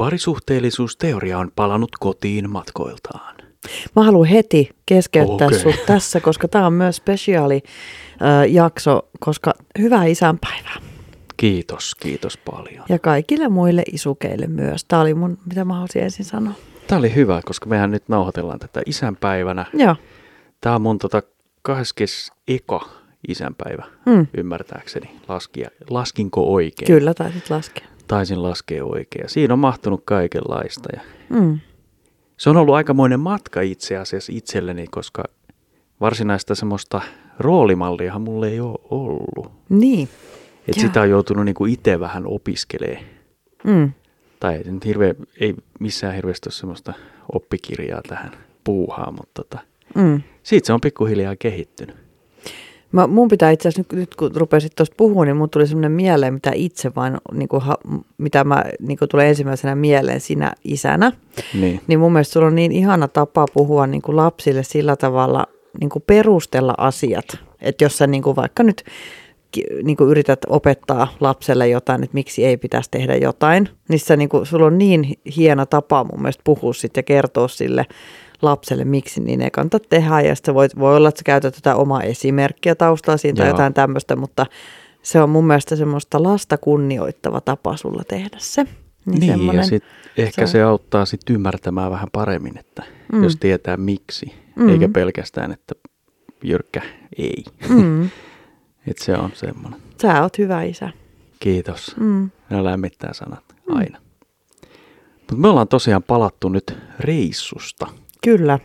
Parisuhteellisuusteoria on palannut kotiin matkoiltaan. Mä haluan heti keskeyttää okay. sut tässä, koska tämä on myös spesiaali äh, jakso, koska hyvää isänpäivää. Kiitos, kiitos paljon. Ja kaikille muille isukeille myös. Tämä oli mun, mitä mä haluaisin ensin sanoa. Tämä oli hyvä, koska mehän nyt nauhoitellaan tätä isänpäivänä. Joo. Tämä on mun tota 20 eka isänpäivä, Mm. ymmärtääkseni. Laskia, laskinko oikein? Kyllä taisit laskea. Taisin laskea oikein. Siinä on mahtunut kaikenlaista. Ja Mm. se on ollut aikamoinen matka itse asiassa itselleni, koska varsinaista semmoista roolimalliahan mulle ei ole ollut. Niin. Et Joo. sitä on joutunut niinku itse vähän opiskelemaan. Mm. Tai ei, nyt hirveä, ei missään hirveästi ole semmoista oppikirjaa tähän puuhaan, mutta tota, Mm. siitä se on pikkuhiljaa kehittynyt. Mä, mun pitää itse asiassa, nyt, nyt kun rupesit tuosta puhua, niin mun tuli semmoinen mieleen, mitä itse vain, niin kuin, ha, mitä mä niin kuin tulee ensimmäisenä mieleen sinä isänä. Niin. Niin mun mielestä sulla on niin ihana tapa puhua niin kuin lapsille sillä tavalla, niin kuin perustella asiat. Että jos sä niin kuin vaikka nyt niin kuin yrität opettaa lapselle jotain, että miksi ei pitäisi tehdä jotain, niin, sä, niin kuin, sulla on niin hieno tapa mun mielestä puhua sit ja kertoa sille lapselle, miksi niin ei kannata tehdä. Ja sitten voit, voi olla, että sä käytät tätä omaa esimerkkiä taustalla siinä tai jotain tämmöistä, mutta se on mun mielestä semmoista lasta kunnioittava tapa sulla tehdä se. Niin, niin ja sit ehkä se se, auttaa sit ymmärtämään vähän paremmin, että Mm. mm. jos tietää miksi, Mm. mm. eikä pelkästään, että jyrkkä ei. Mm. että se on semmoinen. Sä oot hyvä isä. Kiitos. Mm. Ne lämmittää sanat aina. Mutta me ollaan tosiaan palattu nyt reissusta. Kyllä.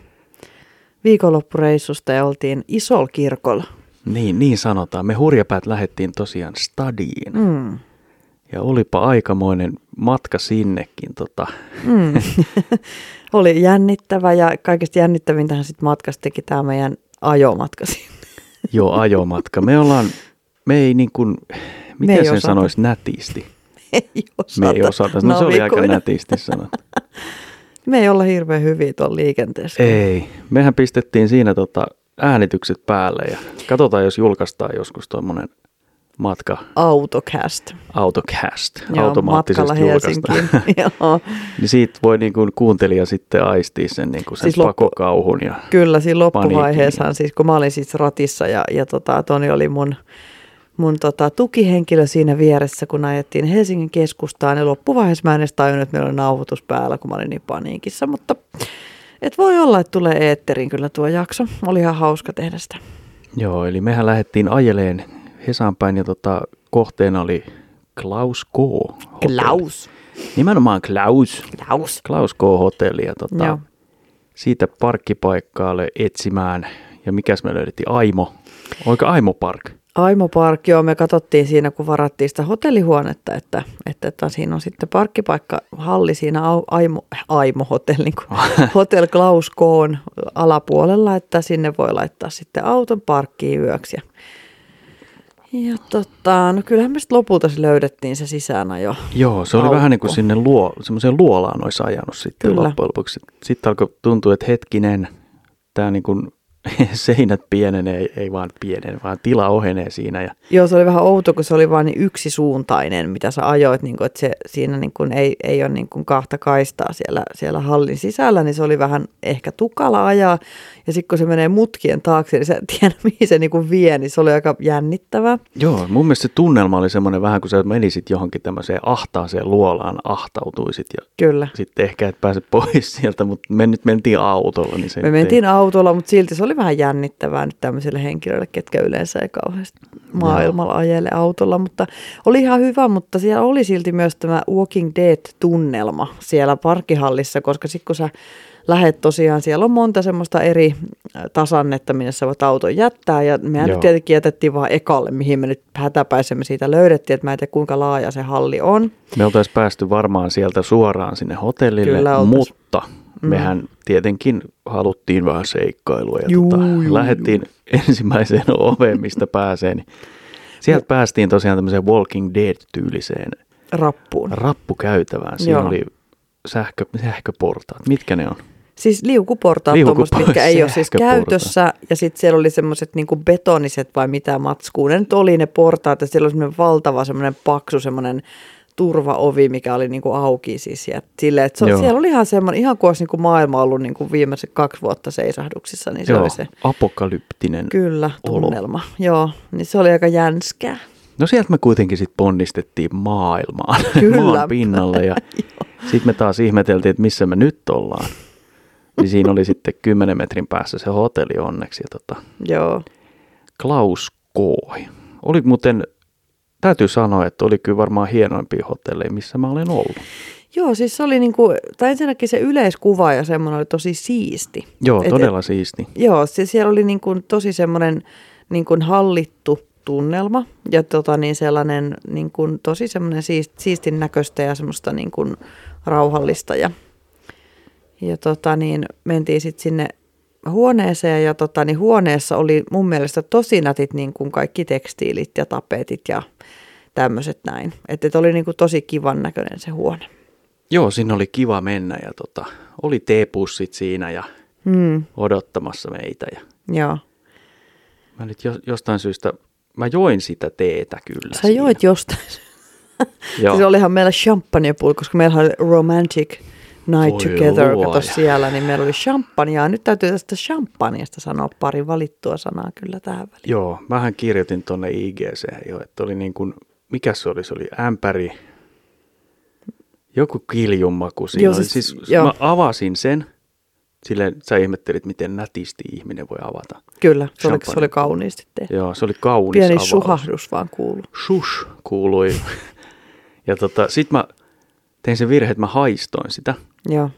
Viikonloppureissusta ja oltiin isolla kirkolla. Niin, niin sanotaan. Me hurjapäät lähettiin tosiaan stadiin. Mm. Ja olipa aikamoinen matka sinnekin. Tota. Mm. Oli jännittävä ja kaikista jännittävintähän sitten matkasta teki tämä meidän ajomatka sinne. Joo, ajomatka. Me ollaan, me ei niin kuin, miten ei sen osata. sanoisi nätisti? ei osata Me ei osata. No, se oli aika nätisti sanottu. Me ei olla hirveän hyviä tuolla liikenteessä. Ei. Mehän pistettiin siinä tota äänitykset päälle ja katsotaan, jos julkaistaan joskus tuommoinen matka Autocast. autocast Joo, automaattisesti julkaistaan. Joo. niin siitä voi niin kuin kuuntelija sitten aistia sen, niin kuin sen Siis loppu- pakokauhun. Ja, Kyllä, siinä loppuvaiheessa, Paniikin. siis kun mä olin siis ratissa ja, ja tota, Toni oli mun, mun tota, tukihenkilö siinä vieressä, kun ajettiin Helsingin keskustaan. Ja loppuvaiheessa mä en edes tajunnut, että meillä oli nauhoitus päällä, kun mä olin niin paniikissa. Mutta et voi olla, että tulee eetteriin kyllä tuo jakso. Oli ihan hauska tehdä sitä. joo, eli mehän lähdettiin ajeleen Hesan päin ja tota, kohteena oli Klaus K. hotelli. Klaus. Nimenomaan Klaus. Klaus. Klaus K. hotelli ja tota, Joo. siitä parkkipaikkaalle etsimään. Ja mikäs me löydettiin? Aimo. Oika Aimo Park? Aimo Park, joo, me katsottiin siinä, kun varattiin sitä hotellihuonetta, että, että, että siinä on sitten parkkipaikka halli siinä Aimo, Aimo Hotel, niin kuin Hotel Klaus Koon alapuolella, että sinne voi laittaa sitten auton parkkiin yöksi. Ja, ja tota, no kyllähän me sitten lopulta se löydettiin se sisäänajo. Joo, se oli Aukko. vähän niin kuin sinne luo, semmoiseen luolaan olisi ajanut sitten Kyllä. loppujen lopuksi. Sitten alkoi tuntua, että hetkinen, tämä niin kuin seinät pienenee, ei vaan pienene, vaan tila ohenee siinä. Ja, Joo, se oli vähän outo, kun se oli vain niin yksisuuntainen, mitä sä ajoit, niin kuin, että se, siinä niin kuin ei, ei ole niin kuin kahta kaistaa siellä, siellä hallin sisällä, niin se oli vähän ehkä tukala ajaa. Ja sitten kun se menee mutkien taakse, niin sä et tiedä, mihin se niin kuin vie, niin se oli aika jännittävää. joo, mun mielestä se tunnelma oli semmoinen vähän, kun sä menisit johonkin tämmöiseen ahtaaseen luolaan, ahtautuisit ja Kyllä. sitten ehkä et pääse pois sieltä, mutta me nyt mentiin autolla. Niin se Me mentiin autolla, mutta silti se oli vähän jännittävää nyt tämmöisille henkilöille, ketkä yleensä ei kauheasti maailmalla ajele autolla, mutta oli ihan hyvä, mutta siellä oli silti myös tämä Walking Dead-tunnelma siellä parkkihallissa, koska sitten kun sä lähet tosiaan, siellä on monta semmoista eri tasannetta, minne sä voit auton jättää ja mehän nyt tietenkin jätettiin vaan ekalle, mihin me nyt hätäpäisemme siitä löydettiin, että mä en tiedä kuinka laaja se halli on. Me oltaisiin päästy varmaan sieltä suoraan sinne hotellille, mutta mehän tietenkin haluttiin vähän seikkailua ja Juu, tota, juu, lähdettiin ensimmäiseen oveen, mistä pääsee. Niin sieltä päästiin tosiaan tämmöiseen Walking Dead-tyyliseen Rappuun. rappukäytävään. Siinä Joo. oli sähkö, sähköportaat. Mitkä ne on? Siis liukuportaat, Liukupo- tuommoiset, mitkä ei ole siis käytössä. Ja sitten siellä oli semmoiset niinku betoniset vai mitä matskuu. Ne nyt oli ne portaat ja siellä oli semmoinen valtava semmoinen paksu semmoinen turvaovi, mikä oli niin kuin auki siis. Ja sille, että se, Joo. siellä oli ihan semmoinen, ihan kuin olisi niin kuin maailma ollut niin kuin viimeiset kaksi vuotta seisahduksissa, niin se Joo, oli se apokalyptinen. kyllä olo. tunnelma. Joo, niin se oli aika jänskää. No sieltä me kuitenkin sitten ponnistettiin maailmaan, Kyllä. maan pinnalle ja sitten me taas ihmeteltiin, että missä me nyt ollaan. Niin siinä oli sitten 10 metrin päässä se hotelli onneksi ja tota, Joo, Klaus Koi. Oli muuten, täytyy sanoa, että oli kyllä varmaan hienoimpia hotelleja, missä mä olen ollut. Joo siis se oli niin kuin, tai ensinnäkin se yleiskuva ja semmoinen oli tosi siisti. Joo, Et- todella siisti. Joo, se, siellä oli niin kuin tosi semmoinen niin kuin hallittu tunnelma ja tota niin sellainen niin kuin tosi semmoinen siist, siistin näköistä ja semmoista niin kuin rauhallista ja, ja tota niin mentiin sitten sinne huoneeseen ja tota niin huoneessa oli mun mielestä tosi nätit niin kuin kaikki tekstiilit ja tapetit ja tämmöiset näin. Että et oli niin kuin tosi kivan näköinen se huone. Joo, sinne oli kiva mennä ja tota, oli teepussit siinä ja Mm, odottamassa meitä. Ja joo. mä nyt jo, jostain syystä, mä join sitä teetä kyllä. Sä siinä. joit jostain. Joo. Siis olihan meillä champagnepullo, koska meillä oli romantic night Voi together, luoja. kato siellä, niin meillä oli champagnea. Nyt täytyy tästä champagneasta sanoa pari valittua sanaa kyllä tähän väliin. Joo, mähän kirjoitin tuonne IGC jo, että oli niin kuin, mikä se oli, se oli ämpäri, joku kiljunmaku siinä Joo, oli. siis- Siis, joo. mä avasin sen, silleen sä ihmettelit, miten nätisti ihminen voi avata. Kyllä, se oli, se oli kauniisti tehty. Joo, se oli kaunis Pieni avaus. suhahdus vaan kuuluu. Shush kuului. ja tota, sit mä tein sen virhe, että mä haistoin sitä. Joo.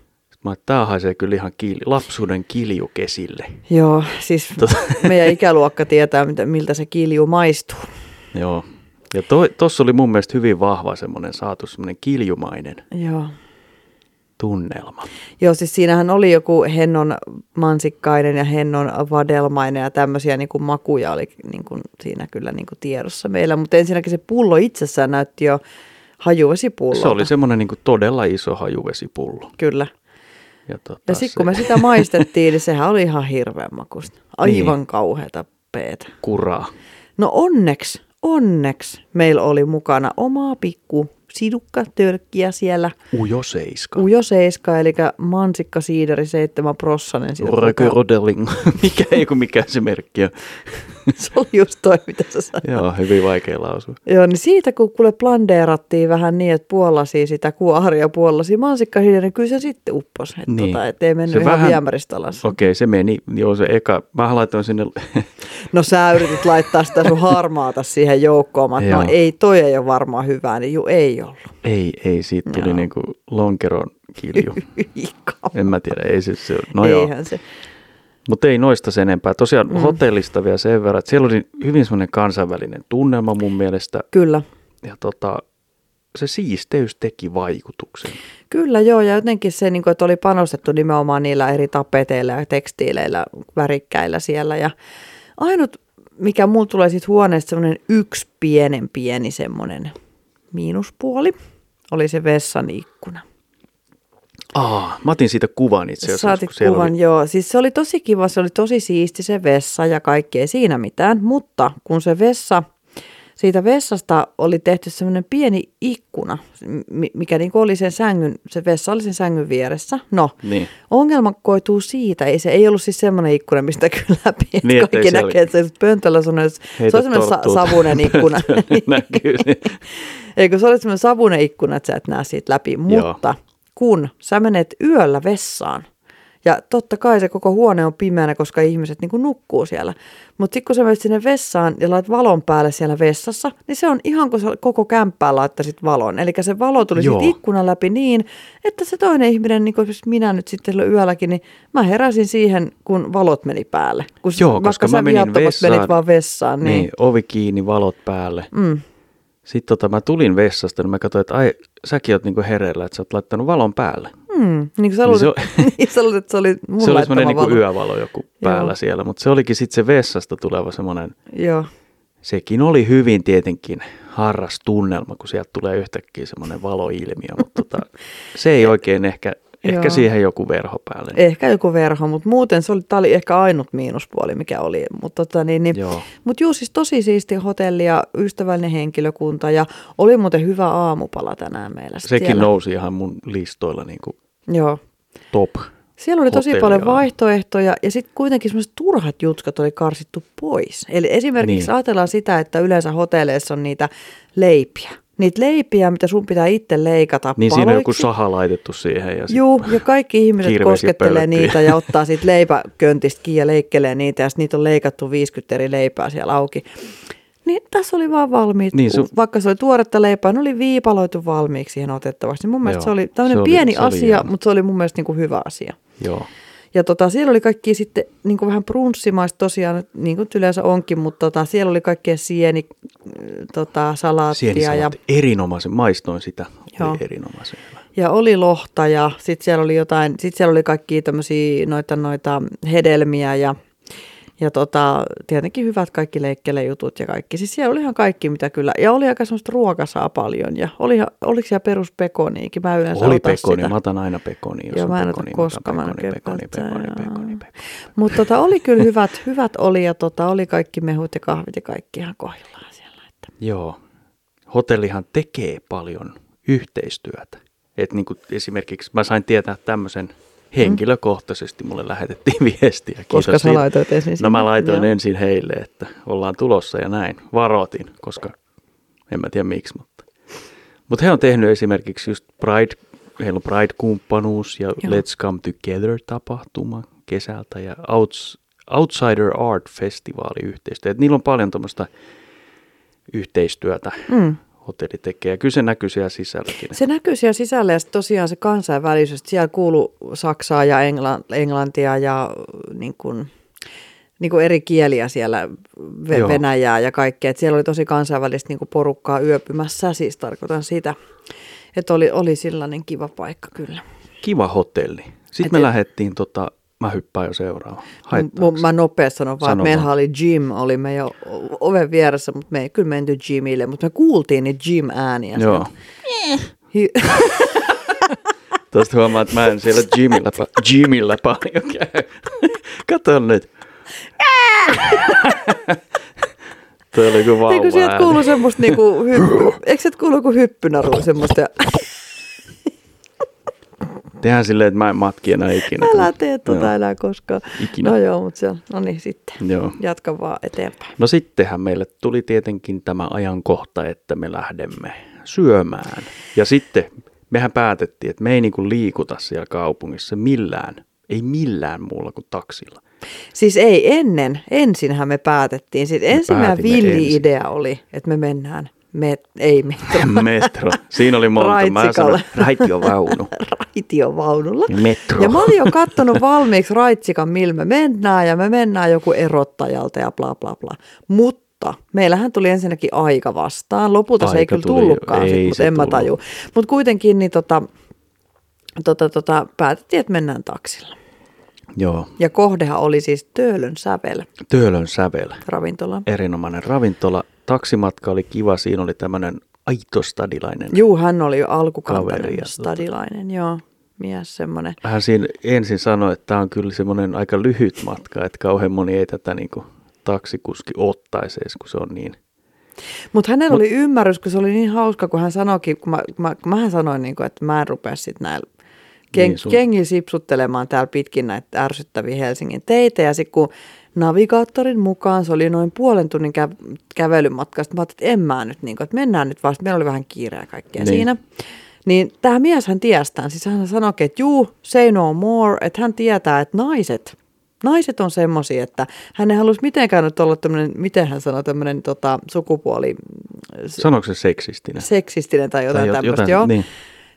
Mä tää haisee kyllä ihan kili, lapsuuden kiljukesille. Joo, siis Tota- meidän ikäluokka tietää, miltä se kilju maistuu. Joo. Ja toi, tossa oli mun mielestä hyvin vahva semmoinen saatu semmoinen kiljumainen Joo. tunnelma. Joo, siis siinähän oli joku hennon mansikkainen ja hennon vadelmainen ja tämmöisiä niin kuin makuja oli niin kuin siinä kyllä niin kuin tiedossa meillä. Mutta ensinnäkin se pullo itsessään näytti jo hajuvesipullolta. Se oli semmoinen niin todella iso hajuvesipullo. Kyllä. Ja, tota, Ja sitten kun me sitä maistettiin, niin sehän oli ihan hirveän makusta. Aivan niin. kauheata peetä. Kuraa. No onneksi, onneksi meillä oli mukana omaa pikku sidukkatörkkiä siellä. Ujo seiska. Ujo seiska, eli mansikka siideri 7 prossanen. Rökö Rodeling. mikä ei kun mikä se merkki on. Se oli just toi, mitä sä sanoit. Joo, hyvin vaikea lausua. Joo, niin siitä kun kuule blandeerattiin vähän niin, että puolasi sitä kuoharia puolasi mansikkasiideri, niin kyllä se sitten upposi. Että Niin. tota, et ei mennyt Se ihan vähän- viemäristä alas. Okei, se meni. Joo, se eka. Mä laitoin sinne. No sä yritit laittaa sitä sun harmaata siihen joukkoon. Mä, no ei, toi ei ole varmaan hyvää, niin juu, ei ollut. ei, ei, siitä tuli Joo. niinku lonkeron kilju. en mä tiedä, ei se, se no joo. Eihän se. Mutta ei noista sen enempää. Tosiaan Mm. hotellista vielä sen verran, että siellä oli hyvin semmoinen kansainvälinen tunnelma mun mielestä. Kyllä. Ja tota, se siisteys teki vaikutuksen. Kyllä joo, ja jotenkin se, niin kuin, että oli panostettu nimenomaan niillä eri tapeteilla ja tekstiileillä, värikkäillä siellä. Ja ainut, mikä mulla tulee siitä huoneesta semmoinen yksi pienen pieni semmoinen miinuspuoli, oli se vessan ikkuna. Aa, mä otin siitä kuvan itse asiassa. Saatit kuvan, Oli, joo. Siis se oli tosi kiva, se oli tosi siisti se vessa ja kaikki, ei siinä mitään. Mutta kun se vessa, siitä vessasta oli tehty semmoinen pieni ikkuna, mi- mikä niin oli sen sängyn, se vessa oli sen sängyn vieressä. No, niin. ongelma koituu siitä, ei se ei ollut siis semmoinen ikkuna, mistä kyllä läpi, että Niin, kaikki näkee, että se pöntöllä se on semmoinen sa- savunen ikkuna. Näkyy. Eikö se ole semmoinen savunen ikkuna, että sä et näe siitä läpi. Mutta kun sä menet yöllä vessaan, ja totta kai se koko huone on pimeänä, koska ihmiset niin nukkuu siellä. Mutta sitten kun sä menet sinne vessaan ja laitat valon päälle siellä vessassa, niin se on ihan kuin sä koko kämppään laittaisit valon. Eli se valo tuli Joo. siitä ikkunan läpi niin, että se toinen ihminen, niin kuin minä nyt sitten yölläkin, niin mä heräsin siihen, kun valot meni päälle. Kun Joo, koska mä menin vessaan. menit vaan vessaan. niin. Niin, ovi kiinni, valot päälle. Mm. Sitten tota, mä tulin vessasta, niin mä katsoin, että ai, säkin oot niinku hereillä, että sä oot laittanut valon päälle. Mm, niin kuin sä Niin luulit, se se, niin sä luulit, että se oli mun se oli semmoinen valo. yövalo joku päällä Joo. siellä, mutta se olikin sitten se vessasta tuleva semmoinen, Joo. sekin oli hyvin tietenkin harras tunnelma, kun sieltä tulee yhtäkkiä semmoinen valoilmiö, mutta tota, se ei oikein ehkä Ehkä Joo. siihen joku verho päälle. Ehkä joku verho, mutta muuten se oli, tämä oli ehkä ainut miinuspuoli, mikä oli. Mutta tota, niin, niin, Joo. mut juu, siis tosi siisti hotelli ja ystävällinen henkilökunta ja oli muuten hyvä aamupala tänään meillä. Sekin siellä. nousi ihan mun listoilla niin kuin Joo. top. Siellä oli tosi Hotellia. paljon vaihtoehtoja ja sitten kuitenkin semmoiset turhat jutskat oli karsittu pois. Eli esimerkiksi Niin. ajatellaan sitä, että yleensä hotelleissa on niitä leipiä. Niitä leipiä, mitä sun pitää itse leikata Niin siinä on joku paloiksi. saha laitettu siihen. Ja Juu, ja kaikki ihmiset koskettelee pölkky. niitä ja ottaa siitä leipäköntistä kiinni ja leikkelee niitä ja sit niitä on leikattu 50 eri leipää siellä auki. Niin tässä oli vaan valmiit, Niin, su- vaikka se oli tuoretta leipää, ne oli viipaloitu valmiiksi siihen otettavaksi. Mun mielestä Joo, se oli tämmöinen se oli- pieni se oli asia, hieno. mutta se oli mun mielestä niin kuin hyvä asia. Joo. Ja tota, siellä oli kaikki sitten niin kuin vähän prunssimaista tosiaan, niin kuin yleensä onkin, mutta tota, siellä oli kaikkea sieni, äh, tota, salaattia ja. Erinomaisen, maistoin sitä. Joo. Oli erinomaisen hyvä. ja oli lohta ja sitten siellä oli jotain, sitten siellä oli kaikki tämmöisiä noita, noita hedelmiä ja, ja tota, tietenkin hyvät kaikki leikkelejutut ja kaikki. Siis siellä oli ihan kaikki mitä kyllä, ja oli aika semmoista ruokasaa paljon ja oli, oliko siellä perus pekoniikin, mä yleensä Oli pekoni, sitä. mä otan aina pekoni. Jos Joo, mä en ota pekoni, mä koskaan, pekoni, pekoni, pekoni, pekoni, pekoni. Mutta tota, oli kyllä hyvät, hyvät oli ja tota, oli kaikki mehut ja kahvit ja kaikki ihan kohdillaan siellä. Että. Joo. Hotellihan tekee paljon yhteistyötä. Et niin kuin esimerkiksi mä sain tietää tämmöisen henkilökohtaisesti, mulle lähetettiin viestiä. Kiitos Koska sä laitoit ensin No mä laitoin joo. ensin heille, että ollaan tulossa ja näin. Varoitin, koska en mä tiedä miksi, mutta. Mutta he on tehnyt esimerkiksi just Pride, heillä on Pride-kumppanuus ja Joo. Let's Come Together-tapahtuma kesältä ja Outs, Outsider Art Festivaali yhteistyö. Et niillä on paljon tuommoista yhteistyötä Mm. Hotelli tekee. Ja kyllä se näkyy siellä sisälläkin. Se näkyy siellä sisällä ja tosiaan se kansainvälisyys, siellä kuuluu Saksaa ja Engla- Englantia ja niin kuin, niin kuin eri kieliä siellä, Ve- Joo. Venäjää ja kaikkea. Et siellä oli tosi kansainvälistä niin kuin porukkaa yöpymässä, siis tarkoitan sitä. Että oli, oli sellainen kiva paikka kyllä. Kiva hotelli. Sitten Et- me lähdettiin, tota, mä hyppään jo seuraavaan. Mun, mä nopeasti sanon vaan, Sano että meillähän oli gym, oli meidän o- oven vieressä, mutta me ei kyllä menty gymille, mutta me kuultiin niitä gym-ääniä. Joo. sieltä. Hi- Tuosta huomaa, että mä en siellä gymillä, pa- gymillä paljon käy. Kato nyt. Toi oli kuin vauva Eikö sieltä ääni. kuulu semmoista niinku, hy- eikö sieltä kuulu joku hyppynaru semmoista? Tehdään silleen, että mä en matki enää ikinä. Älä tee tota Joo. enää koskaan. Ikinä. No joo, mutta se on, no niin sitten. Joo. Jatka vaan eteenpäin. No sittenhän meille tuli tietenkin tämä ajankohta, että me lähdemme syömään. Ja sitten mehän päätettiin, että me ei niinku liikuta siellä kaupungissa millään, ei millään muulla kuin taksilla. Siis ei ennen, ensinhän me päätettiin. Siis ensimmäinen villi ensin. idea oli, että me mennään, me, ei metro, Metro. Siinä oli monta. Mä Raitsikalle. sanoin, raitiovaunu. raitiovaunulla. Metro. Ja mä olin jo kattonut valmiiksi raitsikan, millä me mennään, ja me mennään joku erottajalta ja bla bla bla. Mutta meillähän tuli ensinnäkin aika vastaan. Lopulta se ei Aika kyllä tuli tullutkaan, Ei sit, mutta se en mä tullut. taju. Mutta kuitenkin niin tota, tota, tota, päätettiin, että mennään taksilla. Joo. Ja kohdehan oli siis Töölön sävel Töölön sävel. ravintola. Erinomainen ravintola. Taksimatka oli kiva. Siinä oli tämmöinen aito stadilainen. Juu, hän oli jo Kaveri alkukantainen ja tota- stadilainen, joo. Mies semmoinen. Hän siinä ensin sanoi, että tämä on kyllä semmoinen aika lyhyt matka, että kauhean moni ei tätä niin kuin taksikuski ottaisi edes, kun se on niin. Mutta hänellä oli ymmärrys, kun se oli niin hauska, kun hän sanoikin, kun mä, kun mä, kun mähän sanoin, niin kuin, että mä en rupea sitten näillä ken, Niin sun- kengillä sipsuttelemaan täällä pitkin näitä ärsyttäviä Helsingin teitä. Ja sitten kun navigaattorin mukaan se oli noin puolen tunnin kä- kävelymatka, sitten mä ajattelin, että en mä nyt, niin kuin, että mennään nyt vasta. Meillä oli vähän kiireä kaikkea Niin. siinä. Niin tämä mies hän tiestään, siis hän sanoi, että juu, say no more, että hän tietää, että naiset, naiset on semmoisia, että hän ei halusi mitenkään nyt olla tämmöinen, miten hän sanoi, tämmöinen tota, sukupuoli, Sanoiko se seksistinen? seksistinen tai jotain jo- tämmöistä, jotain, joo. niin.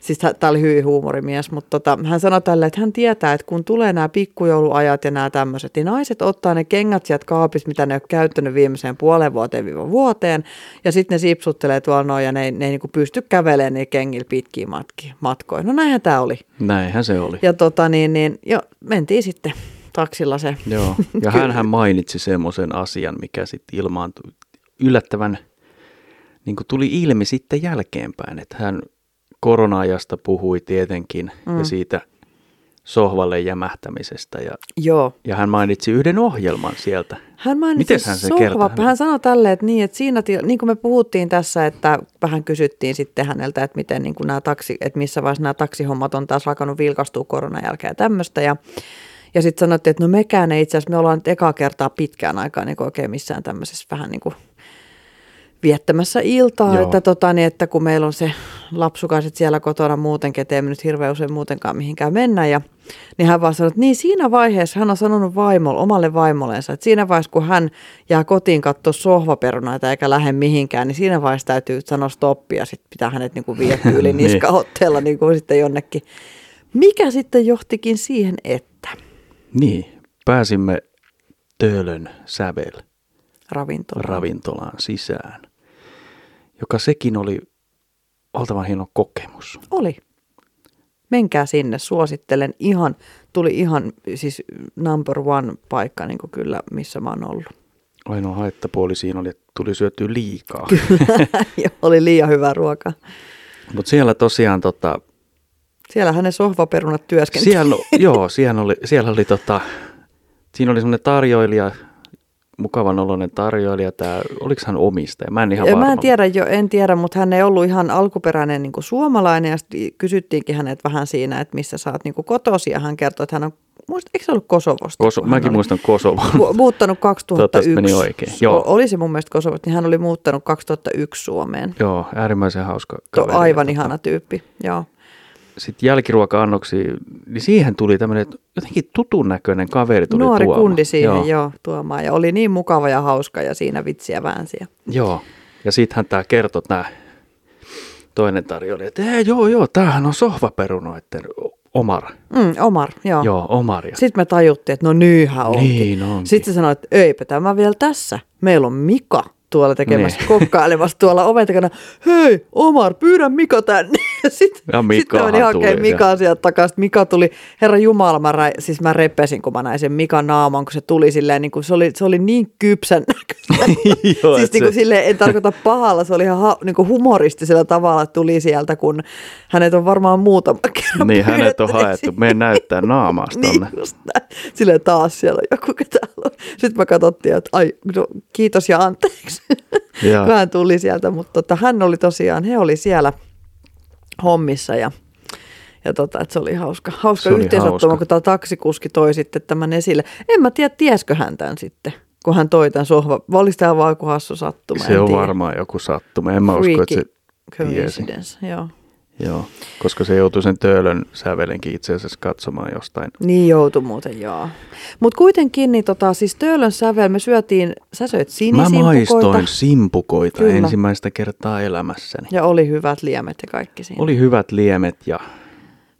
Siis tämä oli hyvin huumorimies, mutta tota, hän sanoi tälle, että hän tietää, että kun tulee nämä pikkujouluajat ja nämä tämmöiset, niin naiset ottaa ne kengät sieltä kaapista, mitä ne on käyttänyt viimeiseen puoleen vuoteen viiva vuoteen, ja sitten ne sipsuttelee tuolla noin, ja ne, ne ei niinku pysty kävelemään niin kengillä pitkiä matki, matkoja. No näinhän tämä oli. Näinhän se oli. Ja tota niin, niin jo, mentiin sitten taksilla se. Joo. Ja hän mainitsi semmoisen asian, mikä sitten ilmaantui yllättävän, niin tuli ilmi sitten jälkeenpäin, että hän korona-ajasta puhui tietenkin mm. ja siitä sohvalle jämähtämisestä ja, Joo. ja hän mainitsi yhden ohjelman sieltä. Hän mainitsi Mites hän sen sohva. kertoi? Hän sanoi tälleen, että niin, että siinä, niin kuin me puhuttiin tässä, että vähän kysyttiin sitten häneltä, että miten niin kuin nämä taksi, että missä vaiheessa nämä taksihommat on taas alkanut vilkastua koronan jälkeen ja tämmöistä. Ja, ja sitten sanottiin, että no mekään ei itse asiassa, me ollaan nyt ekaa kertaa pitkään aikaa niin oikein missään tämmöisessä vähän niin kuin viettämässä iltaa, Joo. että, tota, niin, että kun meillä on se lapsukaiset siellä kotona muutenkin, että ei me nyt hirveän usein muutenkaan mihinkään mennä. Ja, niin hän vaan sanoi, että niin siinä vaiheessa hän on sanonut vaimolle, omalle vaimollensa, että siinä vaiheessa kun hän jää kotiin katsoa sohvaperunaita eikä lähde mihinkään, niin siinä vaiheessa täytyy sanoa stoppi ja sitten pitää hänet niin kuin viedä yli Niin. niskaotteella niin kuin sitten jonnekin. Mikä sitten johtikin siihen, että Niin, pääsimme Töölön sävel ravintola. ravintolaan sisään, joka sekin oli valtavan hieno kokemus. Oli. Menkää sinne, suosittelen. Ihan, tuli ihan siis number one paikka niin kuin kyllä, missä mä oon ollut. Ainoa haittapuoli siinä oli, että tuli syötyä liikaa. Ja oli liian hyvä ruoka. Mutta siellä tosiaan, tota, Siellähän ne sohvaperunat työskentelivät. siellä, joo, siellä oli, siellä oli tota, siinä oli semmoinen tarjoilija, mukavan oloinen tarjoilija, tää, oliko hän omistaja? Mä en ihan varma. Mä en tiedä, jo, en tiedä, mutta hän ei ollut ihan alkuperäinen niin suomalainen ja kysyttiinkin hänet vähän siinä, että missä sä oot niin kotosi ja hän kertoi, että hän on, muista, eikö se ollut Kosovosta? Koso, mäkin oli muistan Kosovon. mu- muuttanut 2001. Toivottavasti meni oikein. Joo. Oli se mun mielestä Kosovosta, niin hän oli muuttanut 2001 Suomeen. Joo, äärimmäisen hauska To, kaveri. aivan ihana tyyppi, joo. Sitten jälkiruoka-annoksi, niin siihen tuli tämmöinen jotenkin tutun näköinen kaveri tuli Nuori tuomaan. kundi siihen Joo. joo. tuomaan ja oli niin mukava ja hauska ja siinä vitsiä väänsi. ja- Joo. Ja sittenhän tämä kertoi tämä toinen tarjoilija, että "Ei, joo, joo, tämähän on sohvaperunoiden Omar. Mm, Omar, joo. Joo, Omar. Ja Sitten me tajuttiin, että no nyhän onkin. Niin onkin. Sitten se sanoi, että eipä tämä vielä tässä. Meillä on Mika tuolla tekemässä, Niin. kokkailemassa tuolla oven takana. Hei, Omar, pyydä Mika tänne. Sitten Ja sit Mikahan meni hakemaan tuli Mika sieltä takaisin. Mika tuli, herra Jumala, mä, rä, siis mä repesin, kun mä näin sen Mikan naaman, kun se tuli silleen, niin kuin, se, oli, se oli niin kypsän näköistä. Joo, siis niin kuin se- silleen, en tarkoita pahalla, se oli ihan ha, niin kuin humoristisella tavalla että tuli sieltä, kun hänet on varmaan muutama kerran niin hänet on pyydetty haettu. Me näyttää naamasta niin just näin. Silleen taas siellä on joku, ketä on. Sitten mä katsottiin, että ai, no, kiitos ja anteeksi. Joo. kun hän tuli sieltä, mutta tota, hän oli tosiaan, he oli siellä hommissa ja, ja tota, että se oli hauska, hauska Se oli hauska. kun tämä taksikuski toi sitten tämän esille. En mä tiedä, tiesikö hän tämän sitten, kun hän toi tämän sohva. Olisi tämä vaan joku hassu sattuma? Se en on tiedä. varmaan joku sattuma. En mä usko, että se Freaky tiesi. joo. Joo, koska se joutui sen töölön sävelenkin itse asiassa katsomaan jostain. Niin joutui muuten, joo. Mutta kuitenkin, niin tota, siis Töölön sävel, me syötiin, sä söit Mä sinisimpukoita. maistoin simpukoita Kyllä. ensimmäistä kertaa elämässäni. Ja oli hyvät liemet ja kaikki siinä. Oli hyvät liemet ja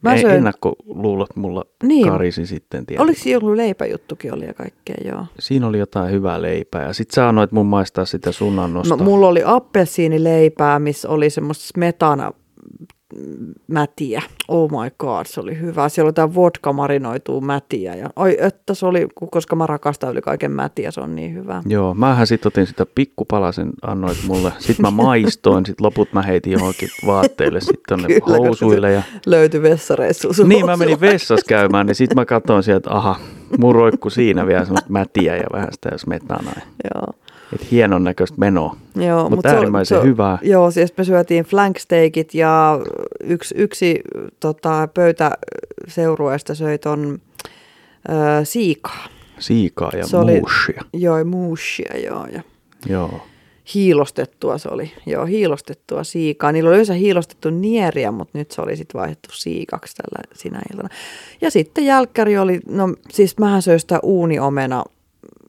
Mä Mä söin- ennakkoluulot mulla Niin. karisi sitten. Tietenkin. Oliko siinä joku leipäjuttukin oli ja kaikkea, joo. Siinä oli jotain hyvää leipää ja sit sä annoit mun maistaa sitä sun annosta. M- mulla oli appelsiinileipää, missä oli semmoista smetana mätiä. Oh my god, se oli hyvä. Siellä oli tämä vodka marinoituu mätiä. Ja, oi, että se oli, koska mä rakastan yli kaiken mätiä, se on niin hyvä. Joo, mähän sit otin sitä pikkupalasen, annoit mulle. Sitten mä maistoin, sit loput mä heitin johonkin vaatteille sitten tonne Kyllä, housuille. Ja... Löytyi vessareissu. sun Niin, mä menin vessassa käymään, niin sitten mä katsoin sieltä, että aha, mun roikku siinä vielä semmoista mätiä ja vähän sitä smetanaa. Joo. Että hienon näköistä menoa. Joo, Mutta mut se oli- äärimmäisen se- hyvää. Joo, siis me syötiin flanksteakit ja yksi, yksi tota, pöytäseurueesta söi ton ö, siikaa. Siikaa ja Se oli- muushia. Joo, muushia, joo. Ja Joo. hiilostettua se oli. Joo, hiilostettua siikaa. Niillä oli yleensä hiilostettu nieriä, mutta nyt se oli sitten vaihdettu siikaksi tällä sinä iltana. Ja sitten jälkkäri oli, no siis mähän söin sitä uuniomena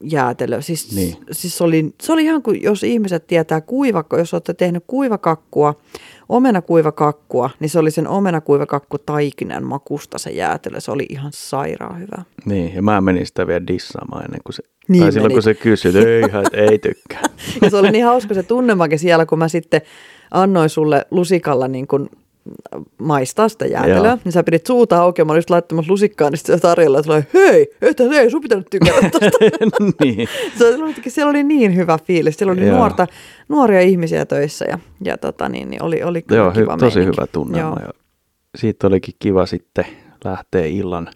jäätelö. Siis, Niin. siis oli, se oli ihan kuin, jos ihmiset tietää kuivakko, jos olette tehnyt kuivakakkua, omenakuivakakkua, niin se oli sen omenakuivakakku taikinan makusta se jäätelö. Se oli ihan sairaan hyvä. Niin, ja mä menin sitä vielä dissaamaan ennen kuin se, Niin tai silloin menit. kun se kysyi, että ei, ei tykkää. Ja se oli niin hauska se tunnemakin siellä, kun mä sitten annoin sulle lusikalla niin kuin maistaa sitä jäätelöä, Joo. niin sä pidit suuta auki ja mä olin just laittamassa lusikkaa, niin sitten tarjolla, että hei, että ei sun pitänyt tykätä tosta. niin. se oli, siellä oli niin hyvä fiilis, siellä oli Joo. nuorta, nuoria ihmisiä töissä ja, ja tota niin, niin oli, oli kyllä Joo, hy, kiva tosi meininki. hyvä tunnelma. Joo. Ja siitä olikin kiva sitten lähteä illan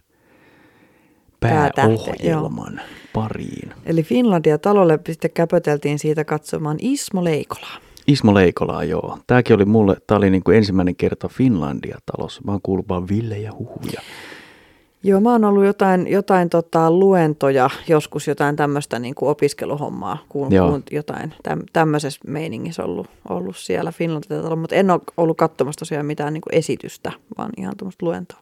pääohjelman pariin. Eli Finlandia talolle sitten käpöteltiin siitä katsomaan Ismo Leikolaa. Ismo Leikolaa, joo. Tämäkin oli mulle, tämä oli niin kuin ensimmäinen kerta Finlandia-talossa. Mä oon kuullut vaan Ville ja huhuja. Joo, mä oon ollut jotain, jotain tota, luentoja, joskus jotain tämmöistä niin kuin opiskeluhommaa, kuun, kuun jotain täm, tämmöisessä meiningissä ollut, ollut siellä Finlandia, mutta en ole ollut katsomassa tosiaan mitään niin kuin esitystä, vaan ihan tämmöistä luentoa.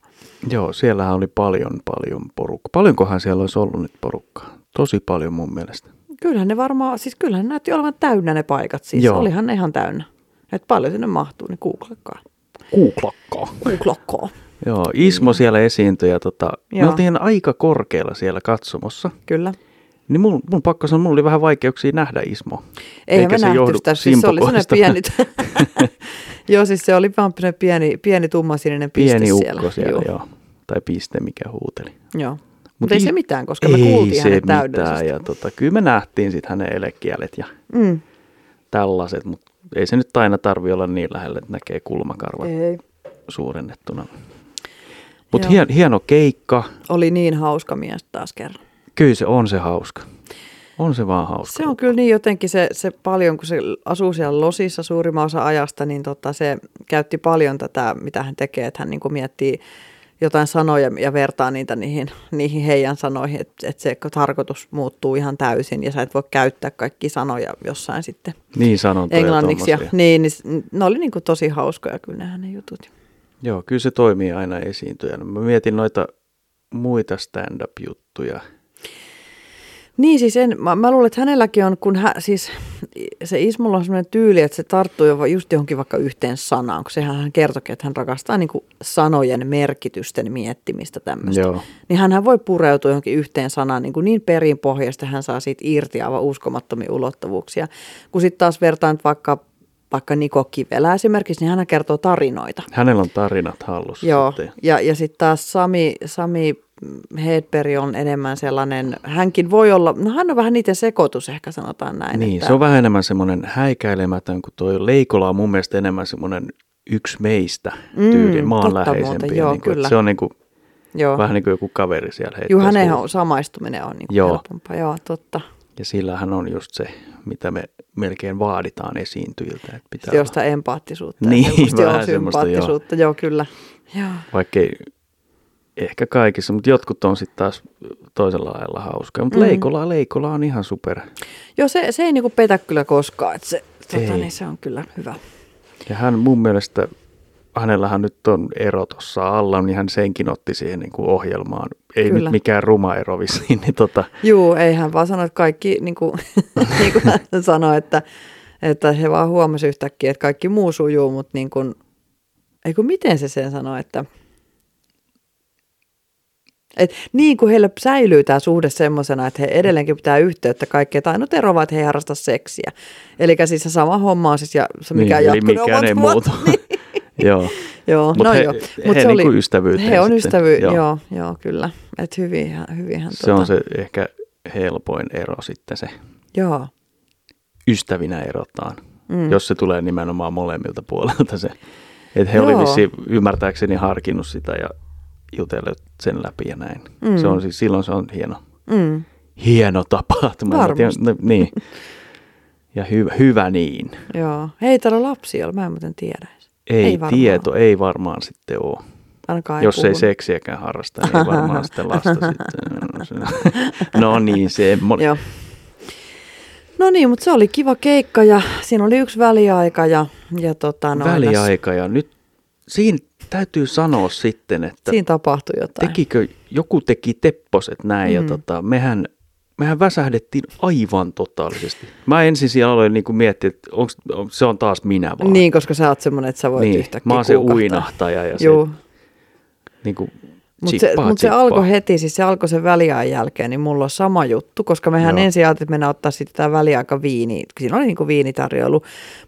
Joo, siellähän oli paljon, paljon porukkaa. Paljonkohan siellä olisi ollut nyt porukkaa? Tosi paljon mun mielestä. Kyllähän ne varmaan, siis kyllähän ne näytti olevan täynnä ne paikat, siis Joo. olihan ne ihan täynnä. Että paljon sinne mahtuu, niin googlakkaa. Googlakkaa. Googlakkaa. Joo, Ismo mm. siellä esiintyi ja tota, me oltiin aika korkealla siellä katsomossa. Kyllä. Niin mun, mun pakko sanoa, mulla oli vähän vaikeuksia nähdä Ismo. Eihän me se nähty sitä, siis se oli sellainen pieni, joo siis se oli vaan pieni, pieni tummasininen piste pieni siellä. Pieni siellä, joo. joo. Tai piste, mikä huuteli. Joo. Mutta ei se mitään, koska me kuultiin hänet täydellisesti. Ja tota, kyllä me nähtiin sitten hänen elekielet ja mm. tällaiset, mutta ei se nyt aina tarvi olla niin lähellä, että näkee kulmakarvat ei. suurennettuna. Mutta hien, hieno keikka. Oli niin hauska mies taas kerran. Kyllä se on se hauska. On se vaan hauska. Se on kyllä niin jotenkin se, se paljon, kun se asuu siellä losissa suurimman osa ajasta, niin tota se käytti paljon tätä, mitä hän tekee, että hän niin miettii jotain sanoja ja vertaa niitä niihin, niihin heidän sanoihin, että, että se tarkoitus muuttuu ihan täysin ja sä et voi käyttää kaikki sanoja jossain sitten niin, englanniksi. Ja, niin, niin, ne oli niin kuin tosi hauskoja kyllä ne hänen jutut. Joo, kyllä se toimii aina esiintyjänä. Mä mietin noita muita stand-up-juttuja. Niin siis en, mä, mä luulen, että hänelläkin on, kun hä, siis se Ismulla on sellainen tyyli, että se tarttuu jo just johonkin vaikka yhteen sanaan, kun sehän hän kertoi, että hän rakastaa niin sanojen merkitysten miettimistä tämmöistä. Joo. Niin hän voi pureutua johonkin yhteen sanaan niin, kuin niin perinpohjasta, hän saa siitä irti aivan uskomattomia ulottuvuuksia. Kun sitten taas vertaan vaikka vaikka Niko Kivelä esimerkiksi, niin hän kertoo tarinoita. Hänellä on tarinat hallussa. Joo, sitten. ja, ja sitten taas Sami, Sami Hedberg on enemmän sellainen, hänkin voi olla, no hän on vähän niiden sekoitus ehkä sanotaan näin. Niin, että... se on vähän enemmän semmoinen häikäilemätön, kun tuo Leikola on mun mielestä enemmän semmoinen yksi meistä mm, tyyli, maanläheisempi. Joo, niin kuin, kyllä. Se on niin kuin, Joo. vähän niin kuin joku kaveri siellä Joo, hänen samaistuminen on niin kuin Joo. helpompaa, joo, totta. Ja sillähän on just se, mitä me melkein vaaditaan esiintyjiltä. Että pitää Josta olla... empaattisuutta. Niin, vähän sympaattisuutta, joo. joo kyllä. Joo. Vaikkei ehkä kaikissa, mutta jotkut on sitten taas toisella lailla hauskaa. Mutta mm. Leikola, Leikola on ihan super. Joo, se, se ei niinku petä kyllä koskaan, että se, tota, niin se on kyllä hyvä. Ja hän mun mielestä hänellähän nyt on ero tuossa alla, niin hän senkin otti siihen niin kuin ohjelmaan. Ei Kyllä. nyt mikään ruma ero vissiin. Niin tota. Juu, ei hän vaan sano, että kaikki, niin kuin, niin kuin hän sanoi, että, että he vaan huomasi yhtäkkiä, että kaikki muu sujuu, mutta niin kuin, ei kun miten se sen sanoi, että et niin kuin heillä säilyy tämä suhde semmoisena, että he edelleenkin pitää yhteyttä kaikkea. Tai ainut ero vaan, että he ei harrasta seksiä. Eli siis se sama homma on siis, ja se mikä niin, jatkuu. mikään ei muutu. Niin. Joo. joo, Mut no he, joo. Mut he se niinku oli, ystävyyteen He on ystävy, joo. joo, joo, kyllä. Et hyvin, hyvinhän se tota... on se ehkä helpoin ero sitten se. Joo. Ystävinä erotaan, mm. jos se tulee nimenomaan molemmilta puolelta se. Että he olivat ymmärtääkseni harkinnut sitä ja jutellut sen läpi ja näin. Mm. Se on siis, silloin se on hieno, mm. hieno tapahtuma. Varmasti. No, niin. Ja hyvä, hyvä niin. Joo. Hei, täällä lapsi on, mä en muuten tiedä. Ei, ei tieto, ei varmaan sitten ole. Ainakaan Jos ei, ei seksiäkään harrasta, niin ei varmaan sitten lasta sitten. No niin, se. Joo. No niin, mutta se oli kiva keikka ja siinä oli yksi väliaika. Ja, ja tota, no, väliaika ja nyt siinä täytyy sanoa sitten, että... Siinä tapahtui jotain. Tekikö, joku teki tepposet näin mm. ja tota, mehän mehän väsähdettiin aivan totaalisesti. Mä ensin siellä aloin niin kuin miettiä, että onks, on, se on taas minä vaan. Niin, koska sä oot semmoinen, että sä voit niin, yhtäkkiä Mä oon se uinahtaja ja se, niin kuin, mutta se, mut se alkoi heti, siis se alkoi sen väliajan jälkeen, niin mulla on sama juttu, koska mehän Joo. ensin ajattelin, että mennään ottaa sitten tämä väliaika viini, siinä oli niin kuin viinitarjoilu,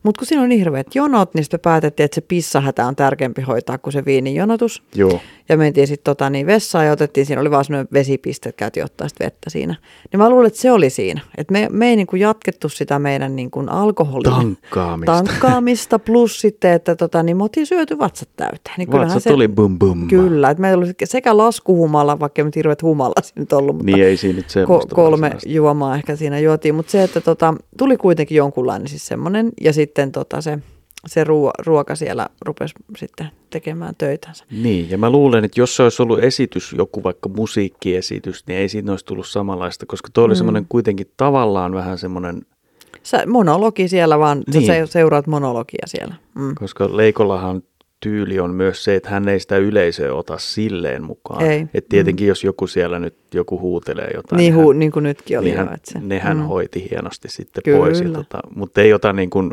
mutta kun siinä on niin hirveät jonot, niin sitten päätettiin, että se pissahätä on tärkeämpi hoitaa kuin se viinijonotus. Joo. Ja mentiin sitten tota, niin vessaan ja otettiin, siinä oli vaan semmoinen vesipiste, että käytiin ottaa sitten vettä siinä. Niin mä luulen, että se oli siinä, että me, me ei niin kuin jatkettu sitä meidän niin kuin alkoholin tankkaamista. tankkaamista, plus sitten, että tota, niin me oltiin syöty vatsat täyteen. Niin vatsat se, oli bum bum. Kyllä, että me oli, se sekä laskuhumala, vaikka nyt hirveät humala siinä nyt ollut, mutta Niin ei siinä nyt ko- kolme juomaa ehkä siinä juotiin, mutta se, että tota, tuli kuitenkin jonkunlainen siis semmoinen, ja sitten tota, se, se ruo- ruoka siellä rupesi sitten tekemään töitänsä. Niin, ja mä luulen, että jos se olisi ollut esitys, joku vaikka musiikkiesitys, niin ei siinä olisi tullut samanlaista, koska toi oli Mm. semmoinen kuitenkin tavallaan vähän semmoinen, Sä, monologi siellä vaan, niin. Sä se- seuraat monologia siellä. Mm. koska Leikollahan tyyli on myös se, että hän ei sitä yleisöä ota silleen mukaan. Ei. Mm. Että tietenkin jos joku siellä nyt joku huutelee jotain, Niin, hän, hu, niin kuin nytkin oli niin jo. hän, että se, nehän mm. hoiti hienosti sitten Kyllä. pois. Ja tota, mutta ei ota niin kuin,